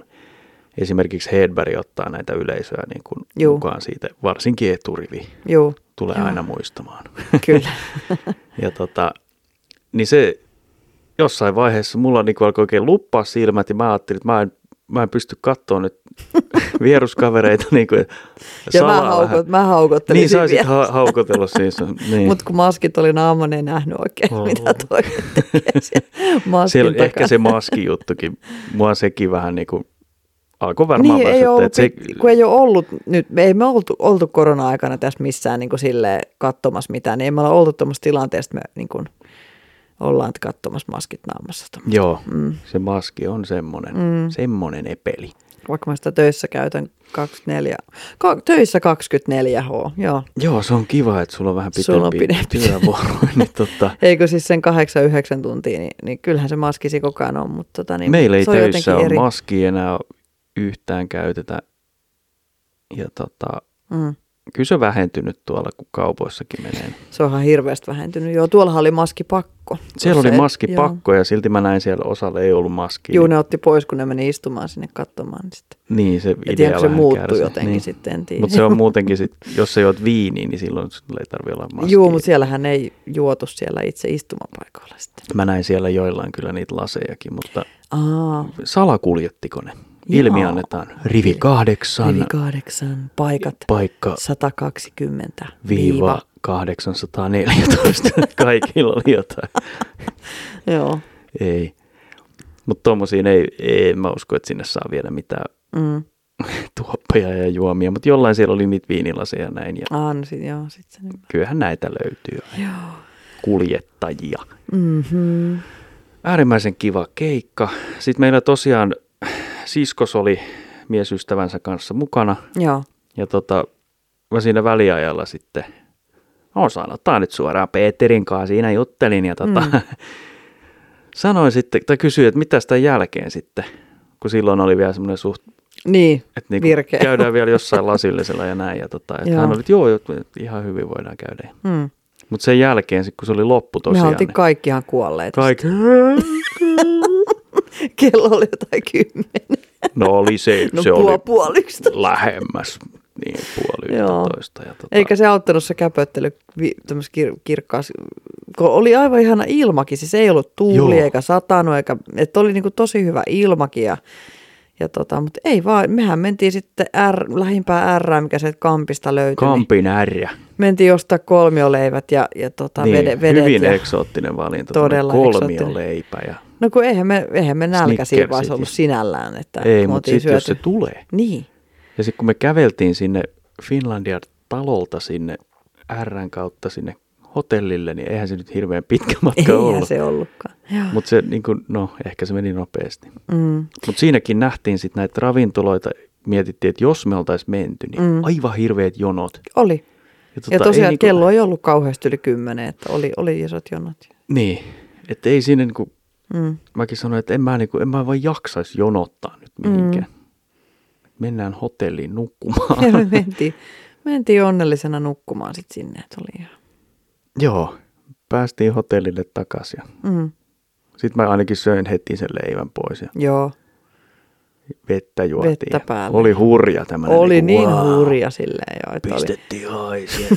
esimerkiksi Hedberg ottaa näitä yleisöä niin kuin Juu. mukaan siitä, varsinkin eturivi Juu, tulee Joo. aina muistamaan. kyllä. Ja tota, niin se jossain vaiheessa mulla niin alkoi oikein luppaa silmät ja mä ajattelin, että mä en, mä en pysty katsoa nyt vieruskavereita. Niin kuin, Ja mä, haukot, mä haukottelin Niin, vielä. ha- haukotella siis. Niin. Mutta kun maskit oli naama, niin ei nähnyt oikein, Oh. oh. mitä toi tekee siellä maskin Siellä, ehkä se maskijuttukin, mua sekin vähän niin kuin alkoi varmaan Niin, ei ollut, että se, kun ei ole ollut nyt, me ei me oltu, oltu korona-aikana tässä missään niin sille katsomassa mitään, niin ei me olla oltu tuommoista tilanteesta, me niin kuin, ollaan katsomassa maskit naamassa. tuommoista. joo, Mm. se maski on semmoinen, Mm. semmoinen epeli. Vaikka mä sitä töissä käytän 24, ka, töissä 24H, joo. Joo, se on kiva, että sulla on vähän Sulla on pitempi pidempi. työvuoro. niin tota, Eikö siis sen 8-9 tuntia, niin, niin kyllähän se maskisi koko ajan on, mutta tota, niin Meillä ei töissä ole eri. maskia enää yhtään käytetä. Ja tota, Mm. Kyllä se on vähentynyt tuolla, kun kaupoissakin menee. Se onhan hirveästi vähentynyt. Joo, tuollahan oli maskipakko. Siellä oli maskipakko ja silti mä näin siellä osalla ei ollut maskia. Joo, ne otti pois, kun ne meni istumaan sinne katsomaan. Niin sitten. Niin, se idea tiedä, se muuttui kärsi. jotenkin niin. sitten, en. Mutta se on muutenkin, sit, jos sä juot viiniä, niin silloin sulla ei tarvitse olla maskia. Joo, mutta siellähän ei juotu siellä itse istumapaikoilla sitten. Mä näin siellä joillain kyllä niitä lasejakin, mutta Aa, salakuljettiko ne? Jaa. Ilmi annetaan rivi kahdeksan, rivi kahdeksan, paikat paikka 120, viiva 814. Kaikilla oli jotain. Joo, Ei. Mutta tuommoisiin ei, ei, mä usko, että sinne saa viedä mitään mm. tuoppeja ja juomia, mutta jollain siellä oli niitä viinilaseja ja näin, ja Aa, no sit, joo, sit se nyt. kyllähän näitä löytyy. Joo. Kuljettajia. Mm-hmm. Äärimmäisen kiva keikka. Sitten meillä tosiaan siskos oli miesystävänsä kanssa mukana, Joo, ja tota, mä siinä väliajalla sitten, no sanotaan nyt suoraan Peterin kanssa, siinä juttelin, ja tota, mm. sanoin sitten, tai kysyin, että mitä sitä jälkeen sitten, kun silloin oli vielä semmoinen suht niin, että niinku Virkeä. käydään vielä jossain lasillisella ja näin. Ja tota, että Joo. hän oli, että joo, ihan hyvin voidaan käydä. mm. Mutta sen jälkeen, sit kun se oli loppu me tosiaan, oltiin niin kaikki ihan kuolleita. kaikki, Kello oli jotain kymmenen. no oli se, No se puoli, oli puoli lähemmäs niin puoli yhtätoista. Ja tota, Eikä se auttanut se käpöttely kir- kirkkaas, kun oli aivan ihana ilmakin, siis ei ollut tuuli Joo. Eikä satanut, eikä, että oli niinku tosi hyvä ilmakin ja, ja tota, mutta ei vaan, mehän mentiin sitten R, lähimpään R, mikä se kampista löytyi. Niin Kampin ärjä. mentiin ostaa kolmioleivät ja, ja tota, Niin, vede, vedet. hyvin ja, eksoottinen valinta. Todella Kolmio eksoottinen. leipä. Ja, no kun eihän me, eihän me Snickersit vaan ollut sinällään. Että ei, mutta sitten jos se tulee. Niin, Ja sitten kun me käveltiin sinne Finlandia talolta sinne Rn kautta sinne hotellille, niin eihän se nyt hirveän pitkä matka eihän ollut. se ollutkaan. Mutta se, niin kuin, no, ehkä se meni nopeasti. Mm. Mutta siinäkin nähtiin sitten näitä ravintoloita, mietittiin, että jos me oltaisiin menty, niin mm. Aivan hirveät jonot. Oli. Ja, Ja tosiaan ei niinku... kello ei ollut kauheasti yli kymmenen, että oli, oli isot jonot. Niin, että ei siinä, niinku, Mm. mäkin sanoin, että en mä, niinku, en mä vaan jaksaisi jonottaa nyt mihinkään. Mm. Mennään hotelliin nukkumaan. Ja me mentiin, mentiin onnellisena nukkumaan sitten sinne, että oli ihan. Joo, päästiin hotellille takaisin. Mm. Sitten mä ainakin söin heti sen leivän pois ja Joo, vettä juotiin. Vettä päälle. Oli hurja tämmöinen. oli niin wow, hurja silleen jo, että oli, Pistettiin haisia.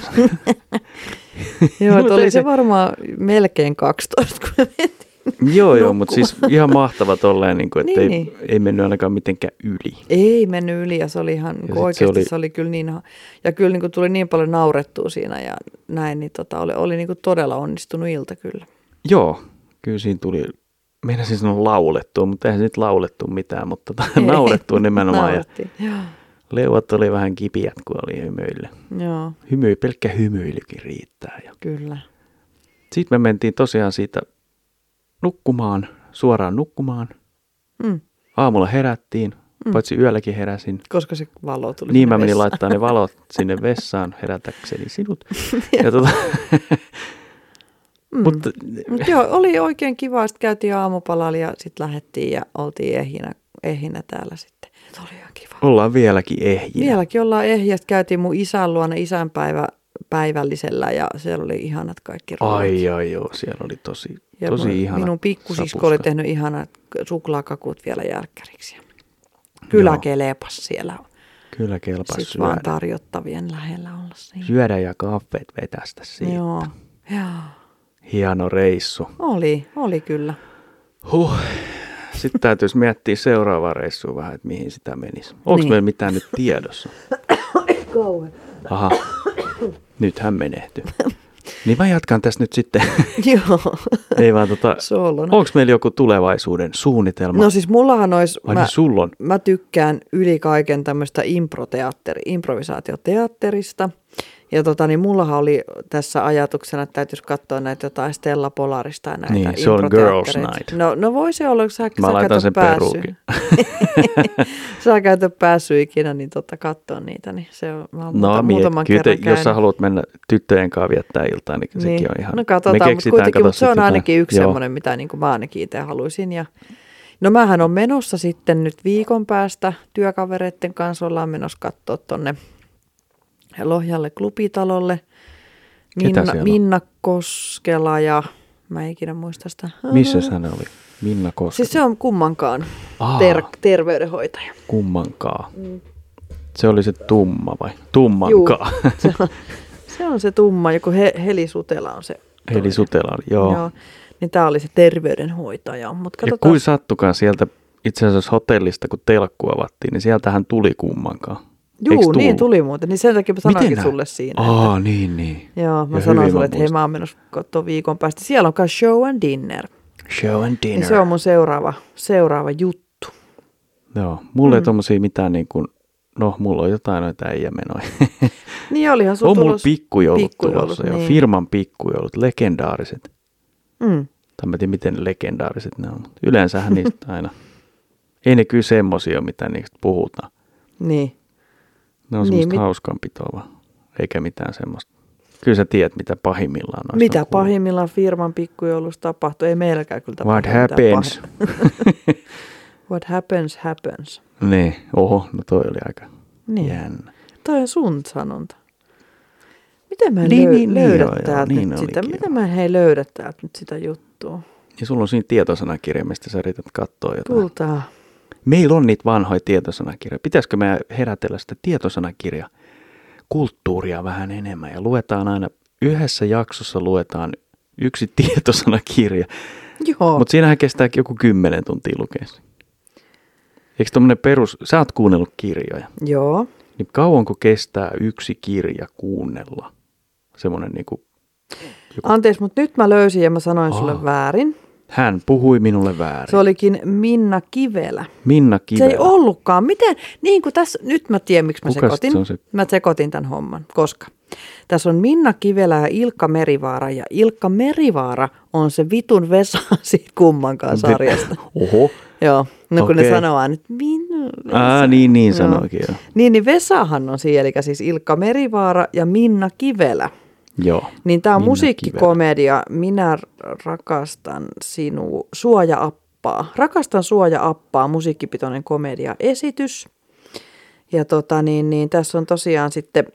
joo, että oli se- varmaan melkein 12, kun me mentiin. joo, joo, mutta siis ihan mahtava tolleen, niin kuin, että Niin, ei, niin. ei mennyt ainakaan mitenkään yli. Ei mennyt yli ja se oli ihan, niin kuin se oikeasti se oli- se oli kyllä niin, ja kyllä niin kuin tuli niin paljon naurettua siinä ja näin, niin tota, oli, oli niin kuin todella onnistunut ilta kyllä. Joo, kyllä siinä tuli, meinasin sanoa laulettua, mutta eihän nyt laulettu mitään, mutta tota, naurettua nimenomaan. Ja joo. Leuat oli vähän kipiät, kun oli hymyillä. Joo, Hymy, pelkkä hymyilykin riittää. Ja kyllä. sitten me mentiin tosiaan siitä nukkumaan, suoraan nukkumaan. Mm. Aamulla herättiin, Mm. paitsi yölläkin heräsin. Koska se valo tuli Niin mä menin vessaan. laittaa ne valot sinne vessaan herätäkseni sinut. ja tota, Mm. mutta Mut joo, oli oikein kiva. Sitten käytiin aamupalalla ja sitten lähdettiin ja oltiin ehinä, ehinä täällä sitten. Et oli ihan kiva. ollaan vieläkin ehjinä. Vieläkin ollaan ehjä. Sitten käytiin mun isän luona isänpäivä päivällisellä ja siellä oli ihanat kaikki ruoat. Ai ai joo, siellä oli tosi, ja tosi mun- ihana. Minun pikkusisko sapuska. oli tehnyt ihanat suklaakakut vielä jälkkäriksi. Kyllä Joo. kelepas siellä. Kyllä kelpas Sitten vaan syödä. tarjottavien lähellä olla siinä. syödä ja kahveet vetästä siitä. Joo. Joo. Hieno reissu. Oli, oli kyllä. Huh. Sitten täytyisi miettiä seuraavaa reissua vähän, että mihin sitä menisi. Onko Niin. meillä mitään nyt tiedossa? Kauhe. Aha, nyt hän menehtyy. Niin mä jatkan tässä nyt sitten. Joo, Ei vaan tota, onko meillä joku tulevaisuuden suunnitelma? No siis mullahan olisi, Ai mä, niin sulla on. mä tykkään yli kaiken tämmöistä improteatteri, improvisaatioteatterista. Ja tota, niin mullahan oli tässä ajatuksena, että täytyisi katsoa näitä jotain Stella Polarista ja näitä Niin, se on. Girls Night. No, no voi se olla, kun sä, Mä sä laitan sen peruukin. sä käytä päässyt ikinä, niin tota, katsoa niitä. Niin se on, mä oon No muuta, muutaman kyllä te, kerran jos sä haluat mennä tyttöjen kanssa viettää iltaa, niin, sekin on ihan... No katsotaan, mutta kuitenkin, mutta se on ainakin yksi semmoinen, mitä niin kuin mä ainakin itse haluaisin. Ja, no mähän on menossa sitten nyt viikon päästä työkavereiden kanssa, ollaan menossa katsoa tonne Lohjalle klubitalolle. Minna? Minna Koskela ja mä en ikinä muista sitä. Missä hän oli? Minna Koskela. Siis se on kummankaan Aa, ter- terveydenhoitaja. kummankaa. Se oli se tumma vai? Tummankaa. Se on, se on se tumma, joku he, Heli Sutela on se. Toinen. Sutela, joo. Joo. Niin tämä oli se terveydenhoitaja. Mut Ja kuin sattukaan sieltä itse asiassa hotellista, kun telkku avattiin, niin sieltähän tuli kummankaan. Juu, niin tuli muuten. Niin sen takia mä sanoinkin nää- sulle siinä. Aa, niin, niin. Joo, mä Ja sanoin sulle, että hei mä oon menossa viikon päästä. Siellä on myös show and dinner. Show and dinner. Niin se on mun seuraava, seuraava juttu. Joo, mulla ei Mm. tommosia mitään niin kuin, no mulla on jotain noita äijämenoja. Niin olihan sun on mulla pikkujoulut, pikkujoulut, tulossa, niin. firman pikkujoulut, legendaariset. Mm. Tai mä en tiedä, miten legendaariset ne on, mutta yleensähän niistä aina, ei ne kyllä semmosia, mitä niistä puhutaan. Niin. Ne on Niin, semmoista mit- hauskanpitoa eikä mitään semmoista. Kyllä sä tiedät, mitä pahimmillaan Mitä on kuullut. pahimmillaan firman pikkujoulussa tapahtuu? Ei meilläkään kyllä tapahdu What happens? What happens, happens. niin, oho, no toi oli aika Niin. jännä. Toi on sun sanonta. Miten mä en Niin, löy- niin, niin, löydä joo, joo, täältä niin nyt olikin, sitä? joo. Miten mä en hei löydä täältä nyt sitä juttua? Ja sulla on siinä tietosanakirja, mistä sä yrität katsoa jotain. Kultaa. Meillä on niitä vanhoja tietosanakirjoja. Pitäisikö me herätellä sitä tietosanakirja kulttuuria vähän enemmän ja luetaan aina, yhdessä jaksossa luetaan yksi tietosanakirja, Joo. mutta siinähän kestää joku kymmenen tuntia lukea. Eikö tommonen perus, sä oot kuunnellut kirjoja, Joo. niin kauanko kestää yksi kirja kuunnella? Semmoinen niinku, joku, Anteeksi, mutta nyt mä löysin ja mä sanoin Aa. sulle väärin. Hän puhui minulle väärin. Se olikin Minna Kivelä. Minna Kivelä. Se ei ollutkaan. Miten? Niin kuin tässä, nyt mä tiedän, miksi mä Kuka sekoitin. se se? Mä sekoitin tämän homman, koska tässä on Minna Kivelä ja Ilkka Merivaara, ja Ilkka Merivaara on se vitun Vesa siitä kummankaan sarjasta. Oho. Joo, no kun ne Okei. sanoo aina, että Minna. Aa, niin, niin sanoikin jo. Niin, niin Vesahan on siellä, eli siis Ilkka Merivaara ja Minna Kivelä. Joo. Niin tämä on Minna musiikkikomedia Minä rakastan sinua, suoja-appaa. Rakastan suoja-appaa, musiikkipitoinen komedia-esitys. Ja tota, niin, niin, tässä on tosiaan sitten,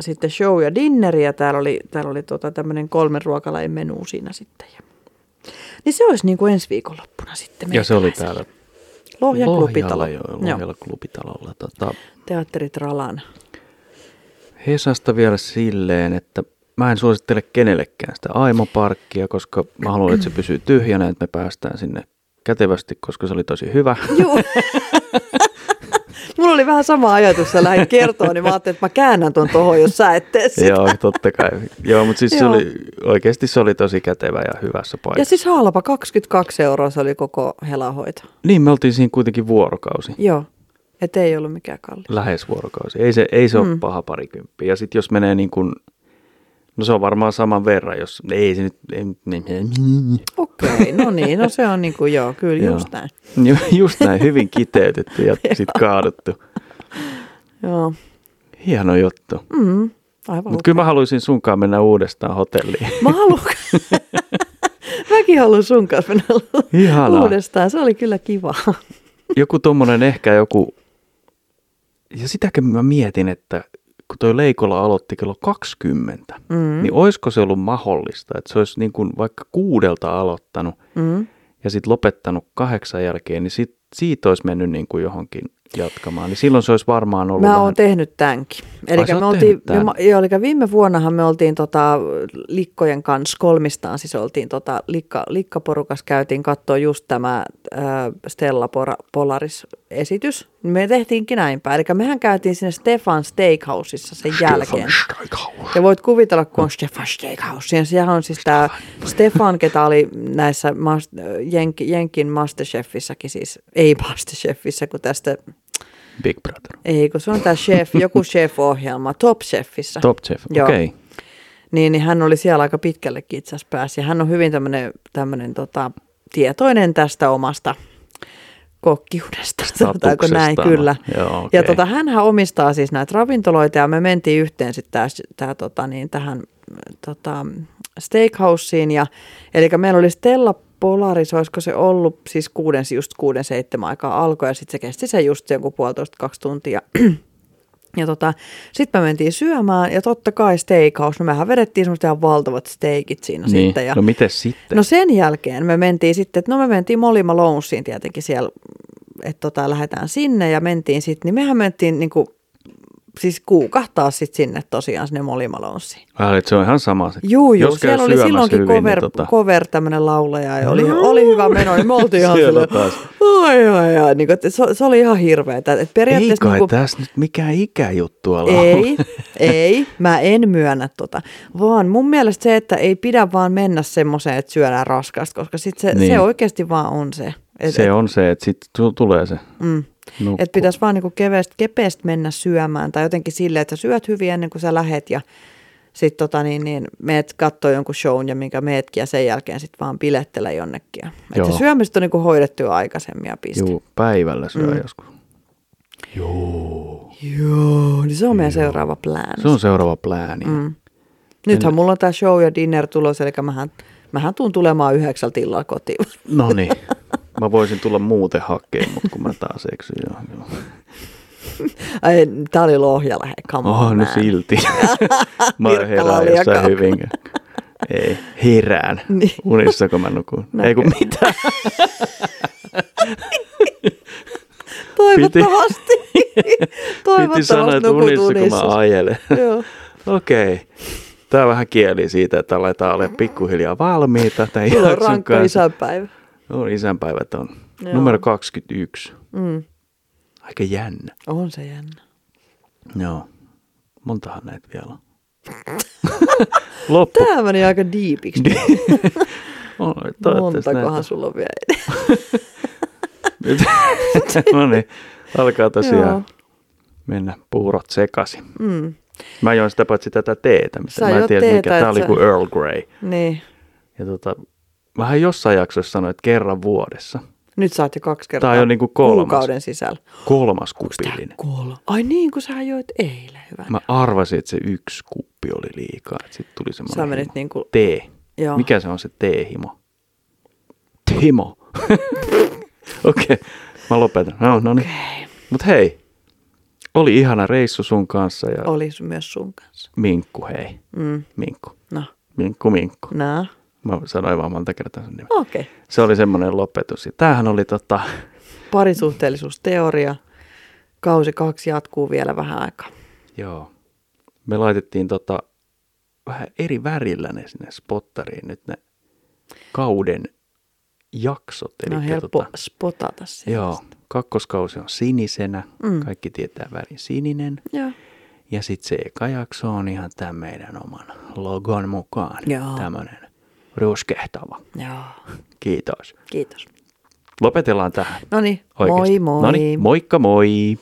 sitten show ja dinneri ja täällä oli, täällä oli tota tämmöinen kolmen ruokalajin menu siinä sitten. Ja, niin se olisi niin kuin ensi viikonloppuna sitten. Ja se oli täällä Lohjan klubitalo. Lohjalla, joo, Lohjalla klubitalolla. Tota, teatterit Ralan. Hesasta vielä silleen, että mä en suosittele kenellekään sitä aimoparkkia, koska mä haluan, että se pysyy tyhjänä, että me päästään sinne kätevästi, koska se oli tosi hyvä. Joo. Mulla oli vähän sama ajatus, sä lähdit kertoa, niin mä ajattelin, että mä käännän tuon tohon, jos sä et tee sitä. Joo, totta kai. Joo, mutta siis se oli, oikeasti se oli tosi kätevä ja hyvässä paikassa. Ja siis halpa, 22 euroa se oli koko helahoito. Niin, me oltiin siinä kuitenkin vuorokausi. Joo. Että ei ollut mikään kallis. lähes vuorokausi. Ei se, ei se mm. ole paha parikymppi. Ja sitten jos menee niin kuin, no se on varmaan saman verran, jos ei se nyt, ei, Okei, okay, no niin, no se on niin kuin joo, kyllä Joo. just näin. Ju- just näin hyvin kiteytetty ja sitten kaaduttu. Joo, Hieno juttu. mm, aivan Mutta kyllä mä haluaisin sunkaan mennä uudestaan hotelliin. Mä haluan. Mäkin haluan sun kanssa mennä Ihanaa. uudestaan. Se oli kyllä kiva. Joku tommonen ehkä joku, ja sitäkin mä mietin, että kun toi Leikola aloitti kello 20, Mm. niin olisiko se ollut mahdollista, että se olisi niin kuin vaikka kuudelta aloittanut Mm. ja sitten lopettanut kahdeksan jälkeen, niin sit, siitä olisi mennyt niin kuin johonkin jatkamaan. Niin silloin se olisi varmaan ollut Mä vähän... oon tehnyt tämänkin. Eli me oltiin, tän? me, joo, eli viime vuonnahan me oltiin tota, likkojen kanssa kolmistaan, siis oltiin tota, likka, likkaporukas, käytiin katsoa just tämä äh, Stella Polaris-esitys. Me tehtiinkin näinpä. Eli mehän käytiin sinne Stefan Steakhouseissa sen jälkeen. Ja voit kuvitella, kun on Stefan Steakhouse. Ja sehän on siis tämä Stefan, ketä oli näissä mas- Jenk, Jenkin Masterchefissäkin, siis ei Masterchefissä, kun tästä, Big Brother. ei kun se on tämä chef, joku chef-ohjelma, Top Chefissä. Top Chef, okei. Okay. Niin, niin hän oli siellä aika pitkällekin itse asiassa pääsi. Ja hän on hyvin tämmöinen tota, tietoinen tästä omasta kokkiudesta, sanotaanko näin, kyllä. Joo, Ja okei. tota, hänhän omistaa siis näitä ravintoloita ja me mentiin yhteen sitten tää, tää, tota, niin, tähän tota, steakhouseen. Ja, eli meillä oli Stella Polaris, olisiko se ollut siis kuuden, just kuuden seitsemän aikaa alkoi ja sitten se kesti se just joku puolitoista kaksi tuntia. Ja tota, sitten me mentiin syömään ja totta kai steakhouse, no mehän vedettiin semmoista ihan valtavat steikit siinä Niin. sitten. Ja, No miten sitten? No sen jälkeen me mentiin sitten, että no me mentiin Molly Malonesiin tietenkin siellä, että tota, lähdetään sinne ja mentiin sitten, niin mehän mentiin niin kuin, siis kuukahtaa sitten sinne tosiaan sinne. Ah, et se on ihan sama se. Juu, juu, Jos siellä oli silloinkin hyvin, cover, niin tota- cover tämmöinen laulaja ja oli, oli hyvä meno, niin me oltiin ihan Siellä taas. ai ai ai, niin kuin, se, se, oli ihan hirveetä. Että Ei periaatteessa kai niin kuin, tässä nyt mikään ikäjuttu ala ei, ei, mä en myönnä tota, vaan mun mielestä se, että ei pidä vaan mennä semmoiseen, että syödään raskasta, koska sit se, Niin. se oikeasti vaan on se. Et, Se et, on se, että sitten tulee se Mm, nukku. et pitäisi vaan niinku keveästi, kepeästi mennä syömään tai jotenkin silleen, että sä syöt hyvin ennen kuin sä lähet ja sitten tota niin, niin meet kattoo jonkun shown ja minkä meetkin ja sen jälkeen sitten vaan pilettele jonnekin. Että Joo. se syömistä on niinku hoidettu jo aikaisemmin ja piste. Juu, päivällä syö Mm. joskus. Joo. Joo, niin se on meidän seuraava plan. Se on seuraava plääni. Mm. Nythän mulla on tämä show ja dinner tulos, eli mähän, mähän tuun tulemaan yhdeksältä illalla kotiin. No niin. Mä voisin tulla muuten hakemaan, mutta kun mä taas eksyn johonkin. Ai, tää oli Lohjalla, hei, come on, Oh, no silti. mä herään jossain hyvin. Ei, herään. Niin. Unissa, kun mä nukun. Ei kun mitä. Toivottavasti. Piti Toivottavasti sanoa, että nukut unissa, kun mä ajelen. Okei. Tää vähän kieli siitä, että aletaan olla pikkuhiljaa valmiita. Mulla on rankka isänpäivä. On isänpäivät on. Joo. Numero 21. Mm. Aika jännä. On se jännä. Joo. Montahan näitä vielä on. Loppu. Tämä meni aika diipiksi. On, Montakohan näitä. sulla on vielä Nyt, no niin, alkaa tosiaan Joo. mennä puurot sekaisin. Mm. Mä join sitä paitsi tätä teetä, mitä Sä mä en tiedä teetä, mikä. Et oli sä- kuin Earl Grey. Niin. Ja tota, vähän jossain jaksossa sanoin, että kerran vuodessa. Nyt sä oot jo kaksi kertaa. Tää on jo niinku kolmas. Kuukauden sisällä. Kolmas kupillinen. kolme? Ai niin, kun sä joit eilen. Hyvä. Mä arvasin, että se yksi kuppi oli liikaa. Että sit tuli Sä semmoinen menit himo. niinku... Tee. Joo. Mikä se on se teehimo? Timo. Okei, okay. mä lopetan. No, no niin. Okei. Mut hei, oli ihana reissu sun kanssa ja Oli myös sun kanssa. Minkku hei. Mm. Minkku. No. Minkku, Minkku. No. Mä sanoin vaan monta kertaa sen nimen. Okei. Okay. Se oli semmoinen lopetus. Ja tämähän oli tota, Parisuhteellisuusteoria. Kausi kaksi jatkuu vielä vähän aikaa. joo. Me laitettiin tota, vähän eri värillä ne sinne spottariin nyt ne kauden jaksot. On Elikkä helppo tota, spotata sieltä. joo, kakkoskausi on sinisenä. Mm. Kaikki tietää värin sininen. Joo. Ja sitten se eka jakso on ihan tämän meidän oman logon mukaan. Joo. Tämmöinen ruskehtava. Joo. Kiitos. Kiitos. Lopetellaan tähän. No niin, moi moi. Noniin, moikka moi!